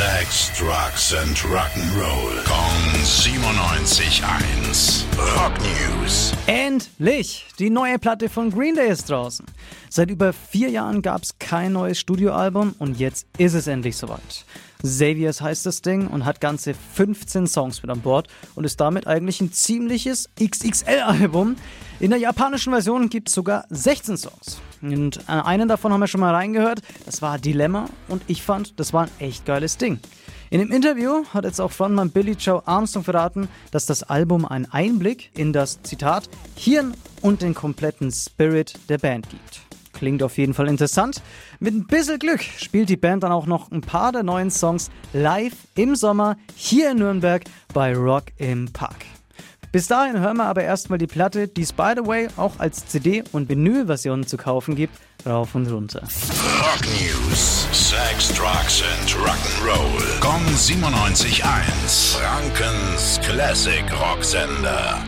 Sex, Drugs and Rock'n'Roll. Kong 97.1. Rock News. Endlich! Die neue Platte von Green Day ist draußen. Seit über vier Jahren gab es kein neues Studioalbum und jetzt ist es endlich soweit. Xaviers heißt das Ding und hat ganze 15 Songs mit an Bord und ist damit eigentlich ein ziemliches XXL-Album. In der japanischen Version gibt es sogar 16 Songs. Und äh, einen davon haben wir schon mal reingehört, das war Dilemma und ich fand, das war ein echt geiles Ding. In dem Interview hat jetzt auch Frontmann Billy Joe Armstrong verraten, dass das Album einen Einblick in das Zitat Hirn und den kompletten Spirit der Band gibt. Klingt auf jeden Fall interessant. Mit ein bisschen Glück spielt die Band dann auch noch ein paar der neuen Songs live im Sommer hier in Nürnberg bei Rock im Park. Bis dahin hören wir aber erstmal die Platte, die es by the way auch als CD- und Vinyl-Version zu kaufen gibt, rauf und runter. Rock News. Sex, Drugs and Rock'n'Roll. Kong 97.1. Frankens Classic Rocksender.